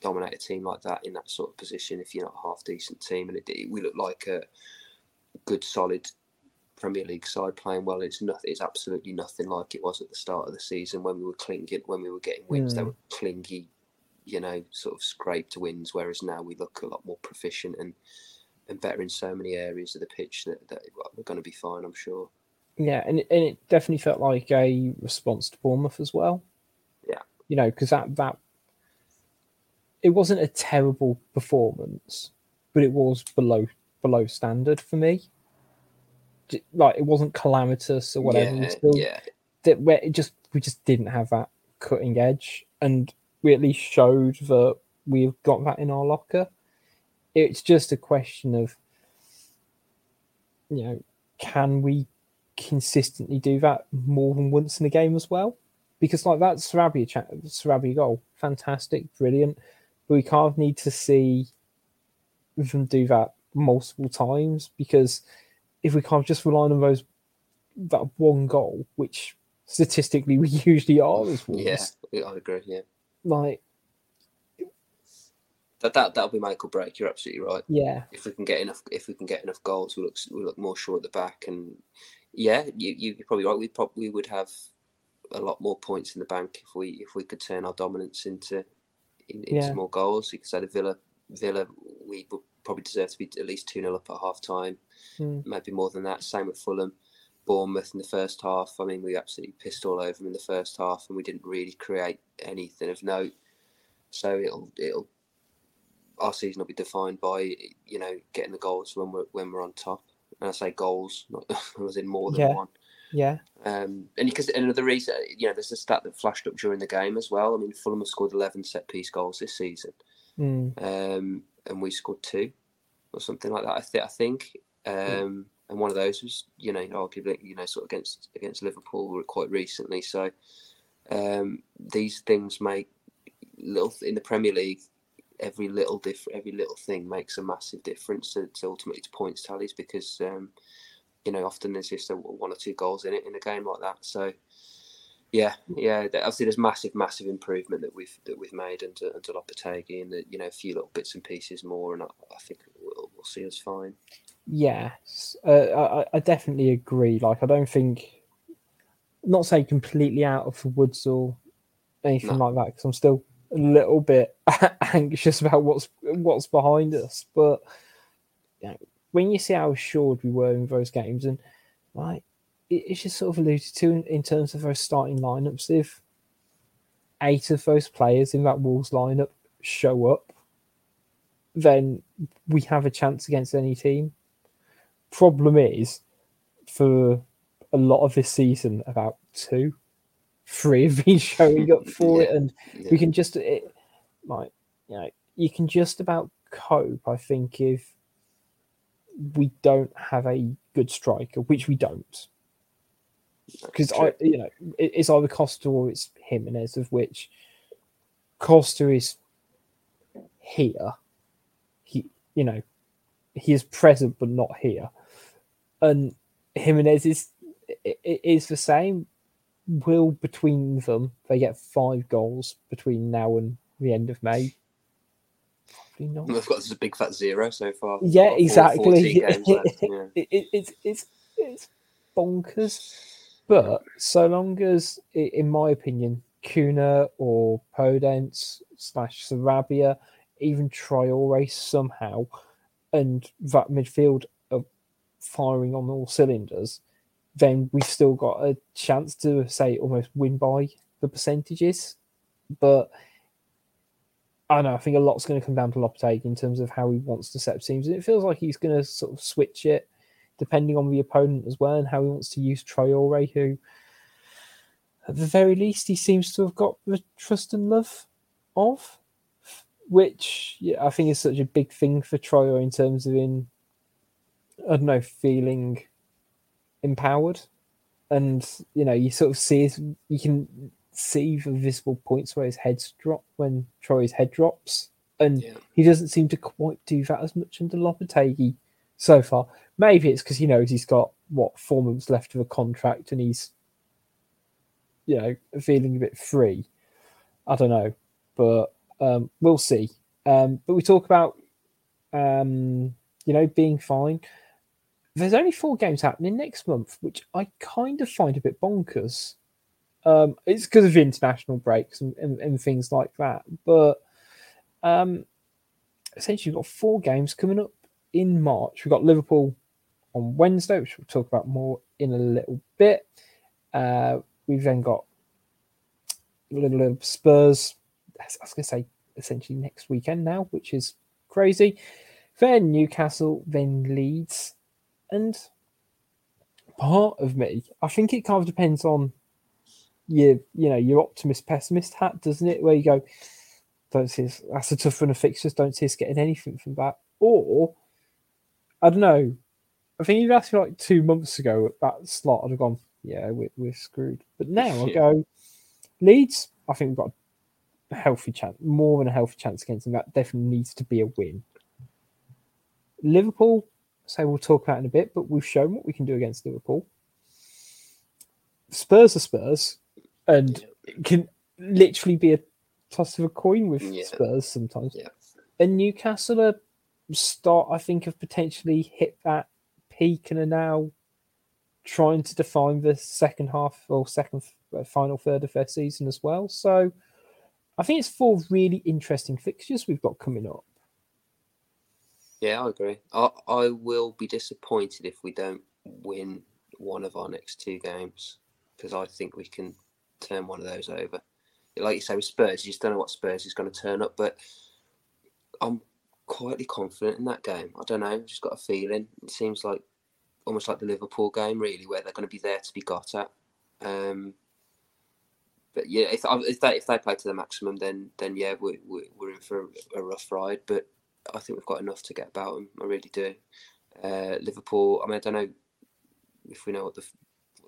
dominate a team like that in that sort of position if you're not a half decent team, and it, it, we look like a good solid Premier League side playing well. It's nothing. It's absolutely nothing like it was at the start of the season when we were clinging when we were getting wins. They Mm. were clingy, you know, sort of scraped wins. Whereas now we look a lot more proficient and and better in so many areas of the pitch that, that we're going to be fine. I'm sure. Yeah, and it, and it definitely felt like a response to Bournemouth as well. Yeah. you know, because that that it wasn't a terrible performance, but it was below below standard for me. Like it wasn't calamitous or whatever. yeah, still, yeah, that where it just we just didn't have that cutting edge, and we at least showed that we've got that in our locker. It's just a question of, you know, can we consistently do that more than once in a game as well? Because like that Sarabia cha- Sarabia goal, fantastic, brilliant, but we kind of need to see them do that multiple times because if we can't just rely on those that one goal, which statistically we *laughs* usually are as Wolves, yeah. I agree. Yeah, like that that that'll be Michael break. You're absolutely right. yeah, if we can get enough if we can get enough goals we look we look more sure at the back and yeah you, you you're probably right we probably would have a lot more points in the bank if we if we could turn our dominance into in, into Yeah. more goals you could say the Villa Villa we would probably deserve to be at least 2 0 up at half time Mm. maybe more than that same with Fulham Bournemouth in the first half I mean we absolutely pissed all over them in the first half and we didn't really create anything of note so it'll it'll our season will be defined by you know getting the goals when we're when we're on top. And I say goals, not *laughs* as in more than Yeah. one. yeah, Um, and because another reason, you know, there's a stat that flashed up during the game as well. I mean, Fulham have scored 11 set piece goals this season, mm, um, and we scored two or something like that. I, th- I think. Um, and one of those was, you know, arguably, you know, sort of against against Liverpool quite recently. So um, these things make little in the Premier League. Every little different, every little thing makes a massive difference to, to ultimately to points tallies because um, you know, often there's just a, one or two goals in it in a game like that. So, yeah, yeah, obviously there's massive, massive improvement that we've that we've made under under Lopetegui, and that you know a few little bits and pieces more, and I, I think we'll, we'll see us fine. Yes, uh, I, I definitely agree. Like, I don't think, not say completely out of the woods or anything No. like that, because I'm still little bit *laughs* anxious about what's what's behind us. But you know, when you see how assured we were in those games, and like it, it's just sort of alluded to in, in terms of those starting lineups, if eight of those players in that Wolves lineup show up, then we have a chance against any team. Problem is, for a lot of this season, about two, three have been showing up for it, Yeah. and Yeah. we can just it, like you know you can just about cope. I think if we don't have a good striker, which we don't, because I you know it, it's either Costa or it's Jimenez, of which Costa is here. He you know he is present but not here, and Jimenez is is the same. Will between them they get five goals between now and the end of May? Probably not. We've got this big fat zero so far. Yeah, exactly. *laughs* games yeah. it, it, it's it's it's bonkers. But so long as, in my opinion, Cunha or Podence slash Sarabia, even Traore somehow, and that midfield are firing on all cylinders, then we've still got a chance to say almost win by the percentages. But I don't know. I think a lot's going to come down to Lopetegui in terms of how he wants to set up teams, and it feels like he's going to sort of switch it depending on the opponent as well and how he wants to use Traore, who, at the very least, he seems to have got the trust and love of, which yeah, I think is such a big thing for Traore in terms of in, I don't know, feeling empowered, and you know, you sort of see his, you can see the visible points where his head's drop when Troy's head drops, and Yeah. he doesn't seem to quite do that as much under Lopetegui so far. Maybe it's because he knows he's got what four months left of a contract and he's, you know, feeling a bit free. I don't know, but um, we'll see. Um, but we talk about, um, you know, being fine. There's only four games happening next month, which I kind of find a bit bonkers. Um, it's because of international breaks and, and, and things like that. But um, essentially, we've got four games coming up in March. We've got Liverpool on Wednesday, which we'll talk about more in a little bit. Uh, we've then got little, little Spurs. I was going to say essentially next weekend now, which is crazy. Then Newcastle, then Leeds, and part of me, I think it kind of depends on your, you know, your optimist pessimist hat, doesn't it? Where you go, don't see us, that's a tough run of fixtures. Don't see us getting anything from that, or I don't know. I think you'd asked me like two months ago at that slot, I'd have gone, yeah, we're, we're screwed. But now I *laughs* go, Leeds, I think we've got a healthy chance, more than a healthy chance against them. That definitely needs to be a win. Liverpool, say we'll talk about in a bit, but we've shown what we can do against Liverpool. Spurs are Spurs, and it can literally be a toss of a coin with Yeah. Spurs sometimes. Yeah. And Newcastle are start, I think, have potentially hit that peak and are now trying to define the second half or second uh, final third of their season as well. So I think it's four really interesting fixtures we've got coming up. Yeah, I agree. I, I will be disappointed if we don't win one of our next two games because I think we can turn one of those over. Like you say with Spurs, you just don't know what Spurs is going to turn up, but I'm quietly confident in that game. I don't know, just got a feeling. It seems like almost like the Liverpool game, really, where they're going to be there to be got at. Um, but yeah, if if they if they play to the maximum, then then yeah, we, we we're in for a, a rough ride. But I think we've got enough to get about them. I really do. Uh, Liverpool. I mean, I don't know if we know what the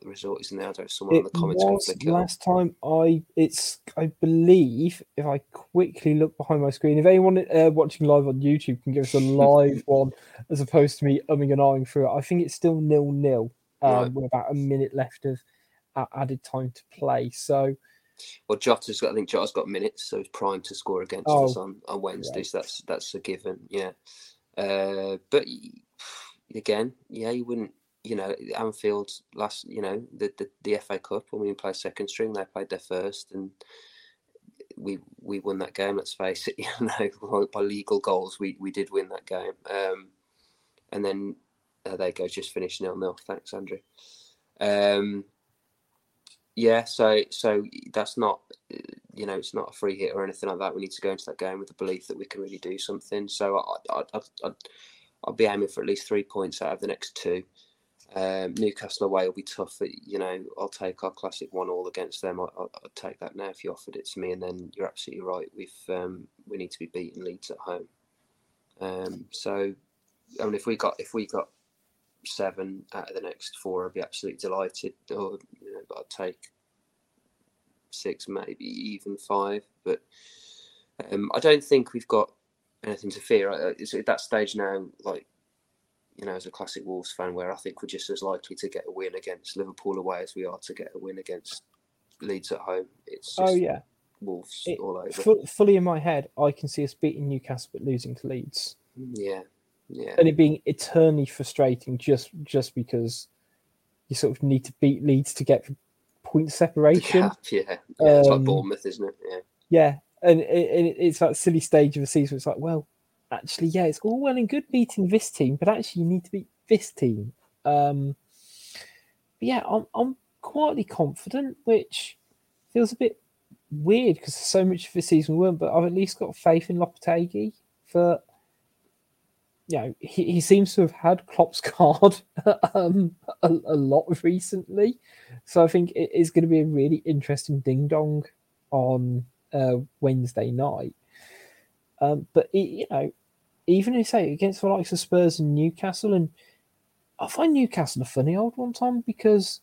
the result is now. There's someone on It the comments can was flick it last time I it's I believe if I quickly look behind my screen, if anyone uh, watching live on YouTube can give us a *laughs* live one as opposed to me umming and ahhing through it, I think it's still nil nil. Um, Right. with about a minute left of uh, added time to play. So Well, Jota's got. I think Jota's got minutes, so he's primed to score against Oh, us on, on Wednesday. So that's that's a given. Yeah. Uh, but *sighs* again, yeah, you wouldn't. You know, Anfield last. You know, the the, the FA Cup when we played second string, they played their first, and we we won that game. Let's face it. *laughs* You know, by legal goals, we we did win that game. Um, and then uh, there you go, just finished nil nil. Thanks, Andrew. Um, yeah, so so that's not you know it's not a free hit or anything like that. We need to go into that game with the belief that we can really do something. So I, I, I, I'd, I'll be aiming for at least three points out of the next two. Um, Newcastle away will be tough. But, you know, I'll take our classic one all against them. I, I'd take that now if you offered it to me. And then you're absolutely right. We've um, we need to be beating Leeds at home. Um, so I mean, if we got if we got seven out of the next four, I'd be absolutely delighted. Or you know, but I'd take six, maybe even five. But um, I don't think we've got anything to fear. It's at that stage now, like you know, as a classic Wolves fan, where I think we're just as likely to get a win against Liverpool away as we are to get a win against Leeds at home. It's just oh yeah, Wolves It- all over. fu- fully in my head, I can see us beating Newcastle but losing to Leeds, Yeah, yeah, and it being eternally frustrating just just because you sort of need to beat Leeds to get point separation. gap, yeah, yeah. It's like Um, Bournemouth, isn't it? Yeah. Yeah, and it, and it- it's that silly stage of the season. Where it's like, well, actually, yeah, it's all well and good beating this team, but actually, you need to beat this team. Um, but yeah, I'm I'm quietly confident, which feels a bit weird because so much of the season weren't. But I've at least got faith in Lopetegui for. You know, he, he seems to have had Klopp's *laughs* card um, a, a lot recently, so I think it is going to be a really interesting ding dong on uh, Wednesday night. Um, but you know, even if say against the likes of Spurs and Newcastle, and I find Newcastle a funny old one time because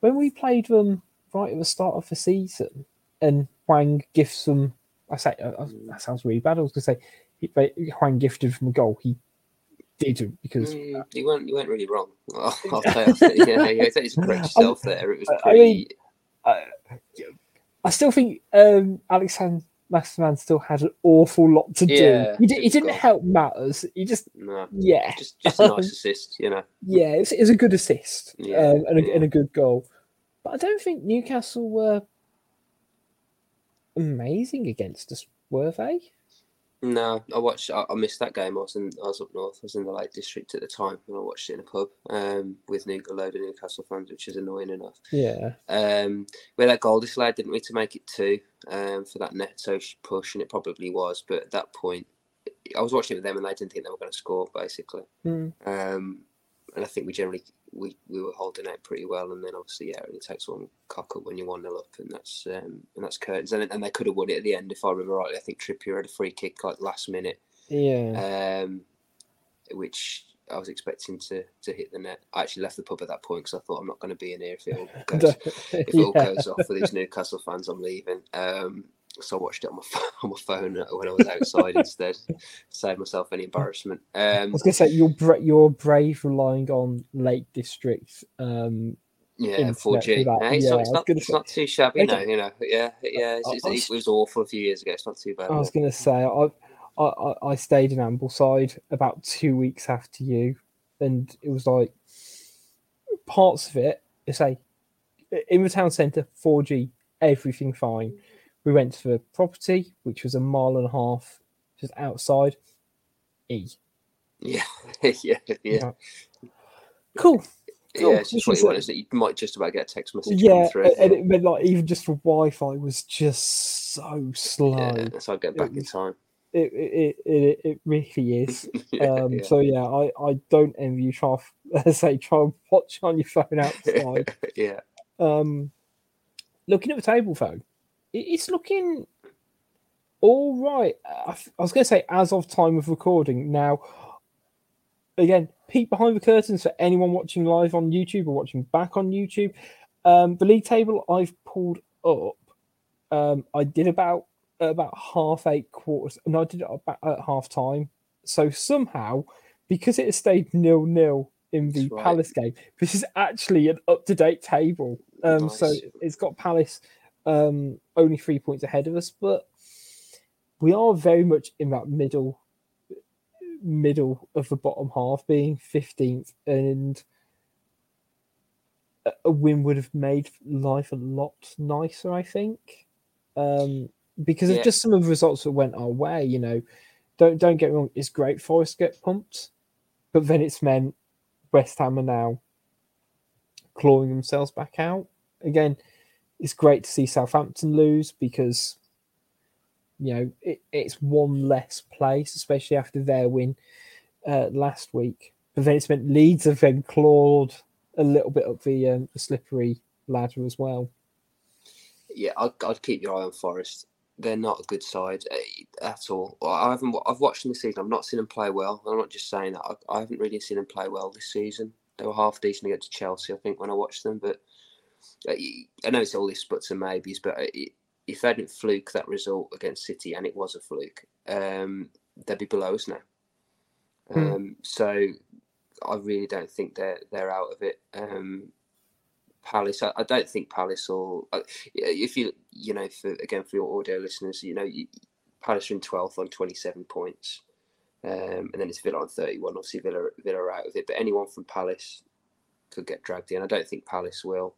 when we played them right at the start of the season, and Wang gifts them, I say uh, that sounds really bad. I was going to say Wang gifted from a goal. He didn't because Mm, you weren't you weren't really wrong. *laughs* I'll, *laughs* I'll tell you, yeah, *laughs* I you correct yourself there. It was I- I mean, I still think um, Allan Saint-Maximin still had an awful lot to do. Yeah, He, did, he didn't help matters. He just no, yeah, just just a nice assist, you know. yeah, it's, it's a good assist Yeah, um, and, a, yeah. and a good goal. But I don't think Newcastle were amazing against us, were they? No, I watched. I, I missed that game. I was in. I was up north. I was in the Lake District at the time, and I watched it in a pub um, with New, a load of Newcastle fans, which is annoying enough. Yeah, Um, we had that goal displayed, didn't we, to make it two um, for that net sh- push, and it probably was. But at that point, I was watching it with them, and they didn't think they were going to score, basically. Mm. Um, and I think we generally we, we were holding out pretty well, and then obviously yeah, it takes one cock up when you're one 0 up, and that's um, and that's curtains. And, and they could have won it at the end if I remember rightly. I think Trippier had a free kick like last minute, yeah. um, which I was expecting to to hit the net. I actually left the pub at that point because I thought I'm not going to be in here if it all *laughs* goes if it all goes off for these Newcastle fans, I'm leaving. Um, so I watched it on my phone, *laughs* on my phone when I was outside instead, save myself any embarrassment. I Um, was going to say you're bra- you're brave relying on Lake District. Um, yeah, four G. it's, Yeah, not, it's, not, it's say- not too shabby now, you know. Yeah, yeah, it's, I- it's, I it was- awful a few years ago. It's not too bad. I was going to say I, I I I stayed in Ambleside about two weeks after you, and it was like parts of it. They say in the town centre, four G, everything fine. We went to the property, which was a mile and a half just outside. E. Yeah, *laughs* yeah, yeah, Cool. yeah. Cool. It's just what you want is that you might just about get a text message Yeah, and it meant like even just the Wi-Fi was just so slow. yeah, so I get back in time. It, it, it, it, it really is. *laughs* yeah, um, yeah. So yeah, I, I don't envy you. Try *laughs* to say try and watch on your phone outside. yeah, um, looking at the table phone, it, it's looking all right. I was going to say as of time of recording. Now, again, peek behind the curtains for anyone watching live on YouTube or watching back on YouTube. Um, the league table I've pulled up. Um, I did about about half eight quarters, and I did it about at half time. So somehow, because it has stayed nil nil in the right. Palace game, this is actually an up to date table. Um, so it's got Palace um only three points ahead of us, but we are very much in that middle middle of the bottom half, being fifteenth, and a- win would have made life a lot nicer, I think. Um, because Yeah. of just some of the results that went our way, you know. Don't don't get me wrong, it's great for us to get pumped, but then it's meant West Ham are now clawing themselves back out. Again, it's great to see Southampton lose because you know it, it's one less place, especially after their win uh, last week. But then it's meant Leeds have then clawed a little bit up the, um, the slippery ladder as well. Yeah, I'd, I'd keep your eye on Forest. They're not a good side eh, at all. I haven't. I've watched them this season. I've not seen them play well. I'm not just saying that. I, I haven't really seen them play well this season. They were half decent against Chelsea, I think, when I watched them. But I know it's all these sputs and maybes. But uh, if they didn't fluke that result against City, and it was a fluke, um, they'd be below us now. Hmm. Um, so I really don't think they're they're out of it. Um, Palace, I, I don't think Palace or If you you know, for again for your audio listeners, you know, you, Palace are in twelfth on twenty seven points, um, and then it's Villa on thirty one. Obviously, Villa Villa are out of it, but anyone from Palace could get dragged in. I don't think Palace will.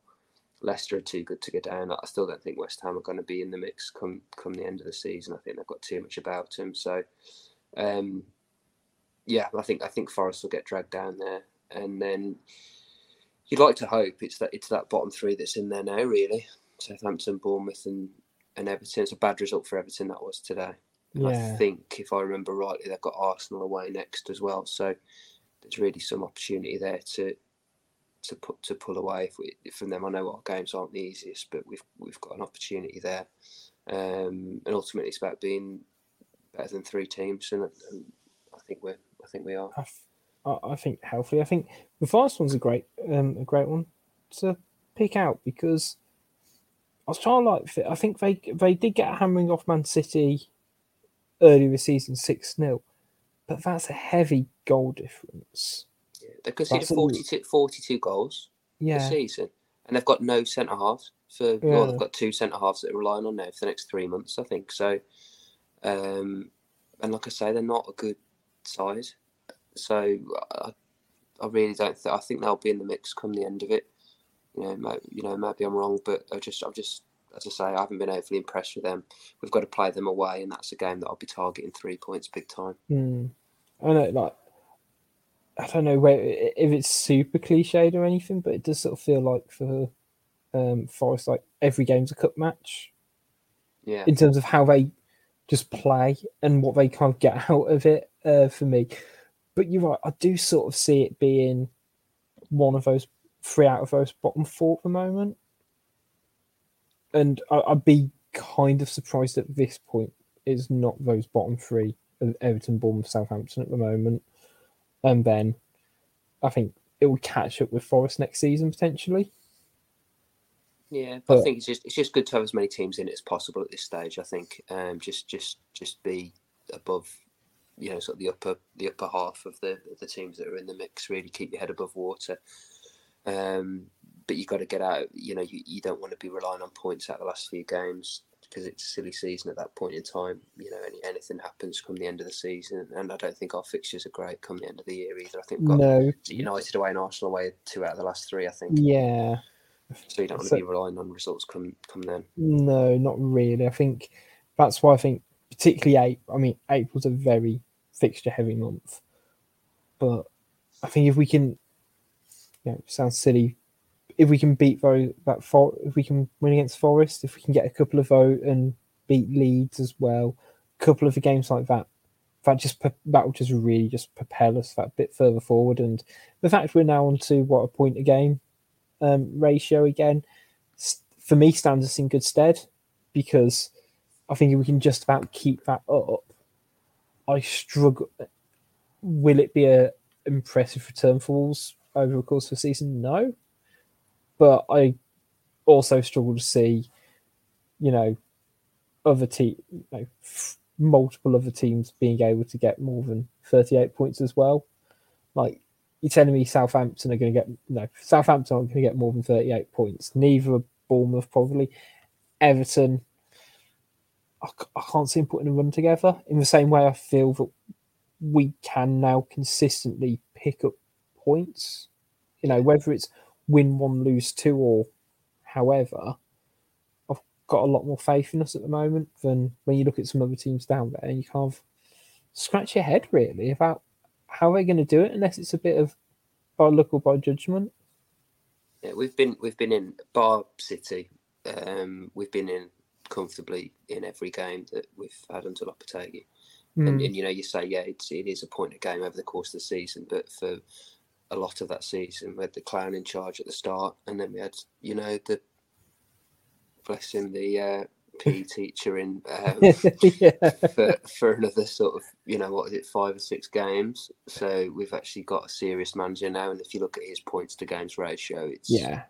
Leicester are too good to go down. I still don't think West Ham are going to be in the mix come come the end of the season. I think they've got too much about them. So, um, yeah, I think I think Forest will get dragged down there, and then you'd like to hope it's that it's that bottom three that's in there now. Really, Southampton, Bournemouth, and and Everton. It's a bad result for Everton that was today. And I think if I remember rightly, they've got Arsenal away next as well. So there's really some opportunity there to to put to pull away we, from them. I know our games aren't the easiest, but we've we've got an opportunity there. Um, and ultimately, it's about being better than three teams, and, and I think we're I think we are. I, f- I- think healthy. I think the first one's a great, um, a great one to pick out because I was trying to like. I think they they did get a hammering off Man City earlier this season, six 0 but that's a heavy goal difference. They conceded That's 42, 42 goals this Yeah, season, and they've got no centre halves. For Yeah. well, they've got two centre halves that are relying on now for the next three months, I think. So, um, and like I say, they're not a good side. So I, I really don't. Th- I think they'll be in the mix come the end of it. You know, may, you know, maybe I'm wrong, but I just, I'm just, as I say, I haven't been overly impressed with them. We've got to play them away, and that's a game that I'll be targeting three points big time. Hmm. I know, like I don't know where if it's super cliched or anything, but it does sort of feel like for um, Forest, like every game's a cup match. Yeah, in terms of how they just play and what they kind of get *laughs* out of it uh, for me. But you're right, I do sort of see it being one of those three out of those bottom four at the moment. And I, I'd be kind of surprised at this point is not those bottom three of Everton, Bournemouth, Southampton at the moment. And then I think it will catch up with Forest next season potentially. Yeah, but I think it's just it's just good to have as many teams in it as possible at this stage. I think um, just just just be above, you know, sort of the upper the upper half of the the teams that are in the mix. Really keep your head above water. Um, but you've got to get out. You know, you, you don't want to be relying on points out the last few games because it's a silly season at that point in time. You know, any, anything happens come the end of the season, and I don't think our fixtures are great come the end of the year either. I think we've got No, United away and Arsenal away two out of the last three. I think yeah. so. You don't want So- to be relying on results come come then. No, not really. I think that's why I think particularly April. I mean, April's a very fixture heavy month, but I think if we can, you know, sounds silly. If we can beat those that for if we can win against Forest, if we can get a couple of vote and beat Leeds as well, a couple of the games like that, that just that will just really just propel us that bit further forward. And the fact we're now on to what a point a game um, ratio again, for me stands us in good stead because I think if we can just about keep that up, I struggle. Will it be a impressive return for Wolves over the course of the season? No, but I also struggle to see, you know, other team, f- multiple other teams being able to get more than 38 points as well. Like, you're telling me Southampton are going to get, no, Southampton aren't going to get more than 38 points. Neither Bournemouth, probably. Everton, I can't see them putting a run together in the same way I feel that we can now consistently pick up points. You know, whether it's win one, lose two, or however, I've got a lot more faith in us at the moment than when you look at some other teams down there and you kind of scratch your head really about how they're going to do it unless it's a bit of by look or by judgment. Yeah, we've been we've been in Bar City. Um, we've been in comfortably in every game that we've had until Lopetegui. And, Mm. and you know, you say yeah, it's, it is a point a game over the course of the season, but for a lot of that season, we had the clown in charge at the start, and then we had you know the blessing the uh, PE *laughs* teacher in um, *laughs* yeah. for for another sort of you know what is it five or six games. So we've actually got a serious manager now, and if you look at his points to games ratio, it's Yeah.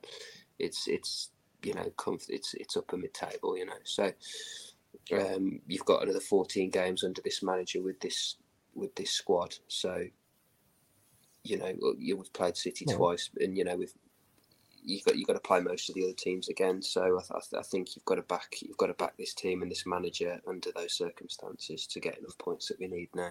it's it's you know comf- it's it's up upper mid table, you know. So um, you've got another fourteen games under this manager with this with this squad. So you know we've played City Yeah. twice, and you know we've you got you got to play most of the other teams again. So I, th- I think you've got to back you've got to back this team and this manager under those circumstances to get enough points that we need now.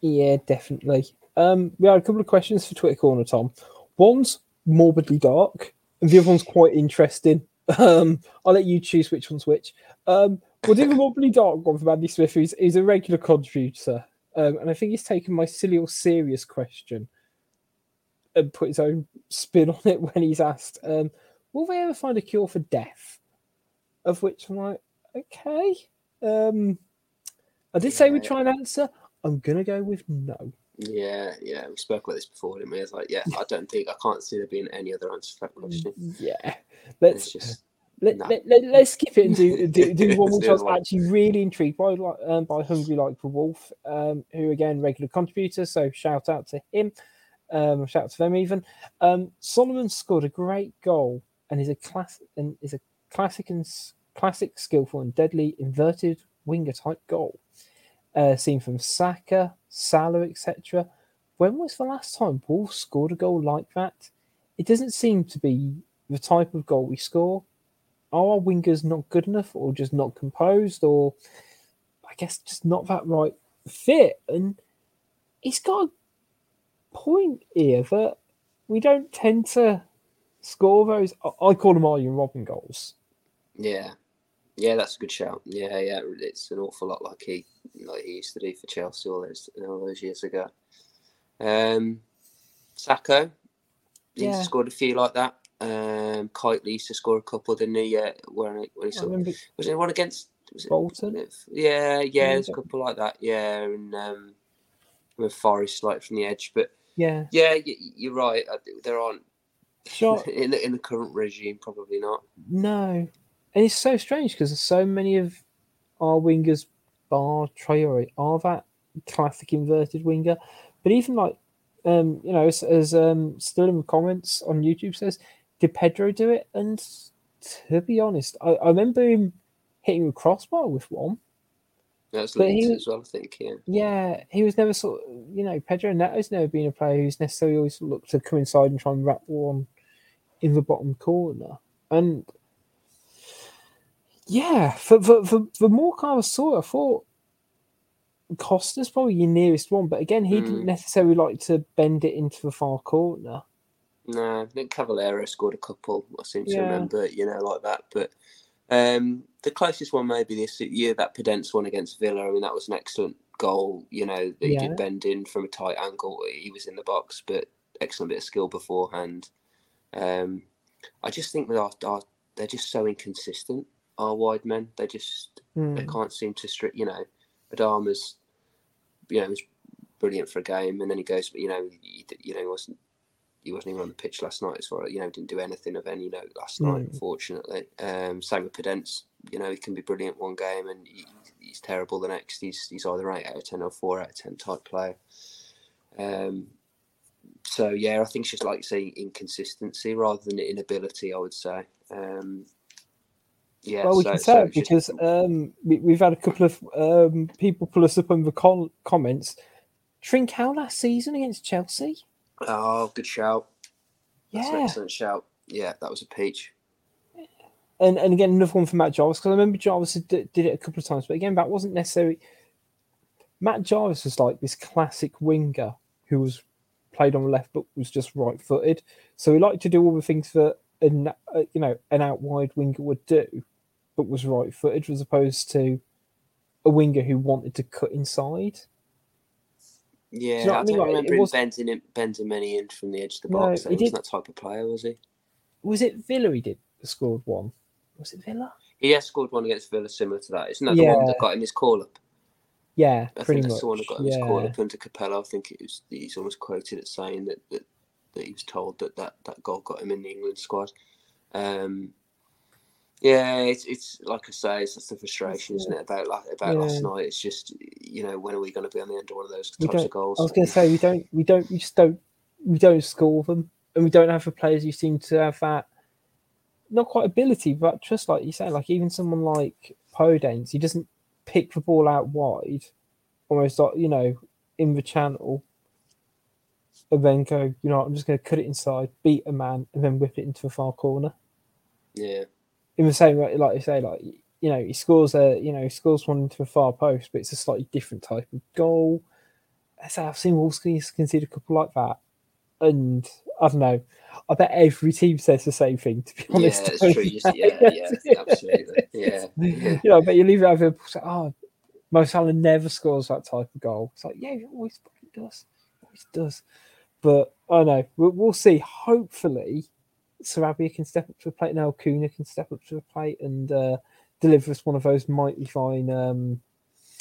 Yeah, definitely. Um, we had a couple of questions for Twitter Corner, Tom. One's morbidly dark, and the other one's quite interesting. *laughs* Um, I'll let you choose which one's which. Um, we'll do the morbidly dark one from Andy Smith, who's, who's a regular contributor, um, and I think he's taken my silly or serious question and put his own spin on it *laughs* when he's asked, um, "Will they ever find a cure for death?" Of which I'm like, okay. Um, I did say we'd try and answer. I'm gonna go with no. Yeah, yeah, we spoke about this before, didn't we? I was like, yeah, I don't think I can't see there being any other answer to that *laughs* question. Yeah, let's just let, no. let, let, us skip it and do do, do *laughs* one which I was actually really intrigued by, um, by Hungry Like the Wolf, um, who again regular contributor. So shout out to him, um, shout out to them even. Um, Solomon scored a great goal and is a class and is a classic and classic skillful and deadly inverted winger type goal. Uh, seen from Saka, Salah, etc. When was the last time Wolves scored a goal like that? It doesn't seem to be the type of goal we score. Are our wingers not good enough, or just not composed, or I guess just not that right fit? And he's got a point here that we don't tend to score those. I- call them Arjen Robben goals. yeah, yeah, that's a good shout. Yeah, yeah, it's an awful lot like he like he used to do for Chelsea all those all those years ago. Um, Sako, he's Yeah. scored a few like that. Um, Kite used to score a couple, didn't he? Yeah, when he, when he I sort of, remember was it one against was it Bolton. Yeah, yeah, there's a couple like that. Yeah, and um, with Forest like from the edge, but Yeah, yeah, you're right. There aren't sure. *laughs* in the, in the current regime, probably not. No, and it's so strange because so many of our wingers, bar Traore, are that classic inverted winger. But even like, um, you know, as, as um, still in the comments on YouTube says, did Pedro do it? And to be honest, I, I remember him hitting a crossbar with one. That's But he- as well, I think. Yeah, Yeah, he was never sort of, you know, Pedro Neto's never been a player who's necessarily always looked to come inside and try and wrap one in the bottom corner. And yeah, for for for, for more kind of saw, I thought Costa's probably your nearest one, but again, he didn't Mm. necessarily like to bend it into the far corner. no, I think Cavaleiro scored a couple. I seem to Yeah. remember, you know, like that. But um, the closest one maybe this year that Podence one against Villa. I mean, that was an excellent goal. You know, that he Yeah. did bend in from a tight angle. He was in the box, but excellent bit of skill beforehand. Um, I just think that our, our, they're just so inconsistent. Our wide men, they just Hmm. they can't seem to strip. You know, Adama's, you know, was brilliant for a game, and then he goes, but you know, he, you know, he wasn't he wasn't even on the pitch last night as far you know didn't do anything of any note last night Mm. unfortunately um same with Podence you know he can be brilliant one game and he, he's terrible the next he's he's either 8 out of 10 or 4 out of 10 type player um so yeah I think it's just like you say inconsistency rather than inability I would say um Yeah, well, we so- can so say it just- because um, we, we've had a couple of um, people pull us up on the con- comments. Trincao last season against Chelsea. Oh, good shout. That's an Yeah, excellent shout. Yeah, that was a peach. and and again another one for Matt Jarvis because I remember Jarvis did, did it a couple of times, but again that wasn't necessarily. Matt Jarvis was like this classic winger who was played on the left but was just right-footed, so he liked to do all the things that an uh, you know an out wide winger would do, but was right-footed as opposed to a winger who wanted to cut inside. Yeah, know what I I mean? don't Like, it remember him bending, him, bending many in from the edge of the No, box. he he wasn't that type of player, was he? Was it Villa he did scored one? Was it Villa? He has scored one against Villa similar to that. Isn't that the one that got him his call up? Yeah, I pretty think that's much. the one that got him his call up under Capello. I think it was he's almost quoted as saying that, that that he was told that, that that goal got him in the England squad. Um, yeah, it's it's like I say, it's just the frustration, isn't it? About like about Yeah. last night. It's just you know when are we going to be on the end of one of those types of goals? I was going to say we don't, we don't, we just don't, we don't score them, and we don't have the players who seem to have that, not quite ability, but just like you say, like even someone like Podence, he doesn't pick the ball out wide, almost like you know in the channel, and then go, you know, I'm just going to cut it inside, beat a man, and then whip it into the far corner. yeah, In the same way, like you say, like you know, he scores a, you know, he scores one into a far post, but it's a slightly different type of goal. So I've seen Wolves concede a couple like that, and I don't know. I bet every team says the same thing. To be honest, yeah, it's true. Just- yeah, *laughs* yeah, absolutely. Yeah, yeah. you know, but you leave it over. Oh, Mo Salah never scores that type of goal. It's like, yeah, he always fucking does, always does. But I don't know. We'll, we'll see. Hopefully, Sarabia can step up to the plate, and El Cunha can step up to the plate and uh, deliver us one of those mighty fine. Um,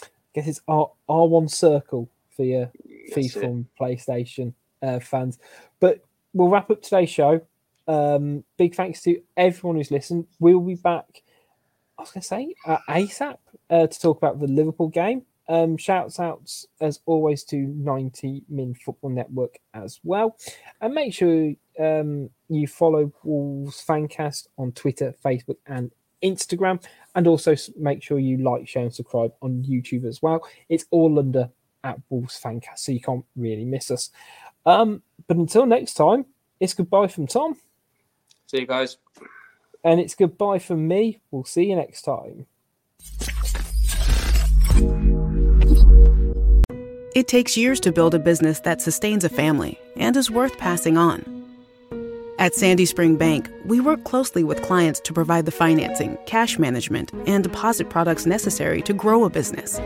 I guess it's R R one circle for your That's FIFA and PlayStation uh, fans. But we'll wrap up today's show. Um, big thanks to everyone who's listened. We'll be back. I was going to say uh, ASAP uh, to talk about the Liverpool game. Um, shouts outs as always to 90 Min Football Network as well. And make sure um, you follow Wolves Fancast on Twitter, Facebook, and Instagram. And also make sure you like, share, and subscribe on YouTube as well. It's all under at Wolves Fancast, so you can't really miss us. Um, but until next time, it's goodbye from Tom, See you guys. and it's goodbye from me. We'll see you next time. It takes years to build a business that sustains a family and is worth passing on. At Sandy Spring Bank, we work closely with clients to provide the financing, cash management, and deposit products necessary to grow a business.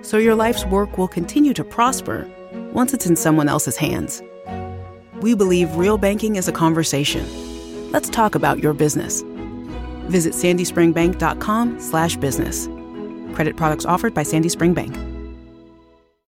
So your life's work will continue to prosper once it's in someone else's hands. We believe real banking is a conversation. Let's talk about your business. Visit sandyspringbank.com/business. Credit products offered by Sandy Spring Bank.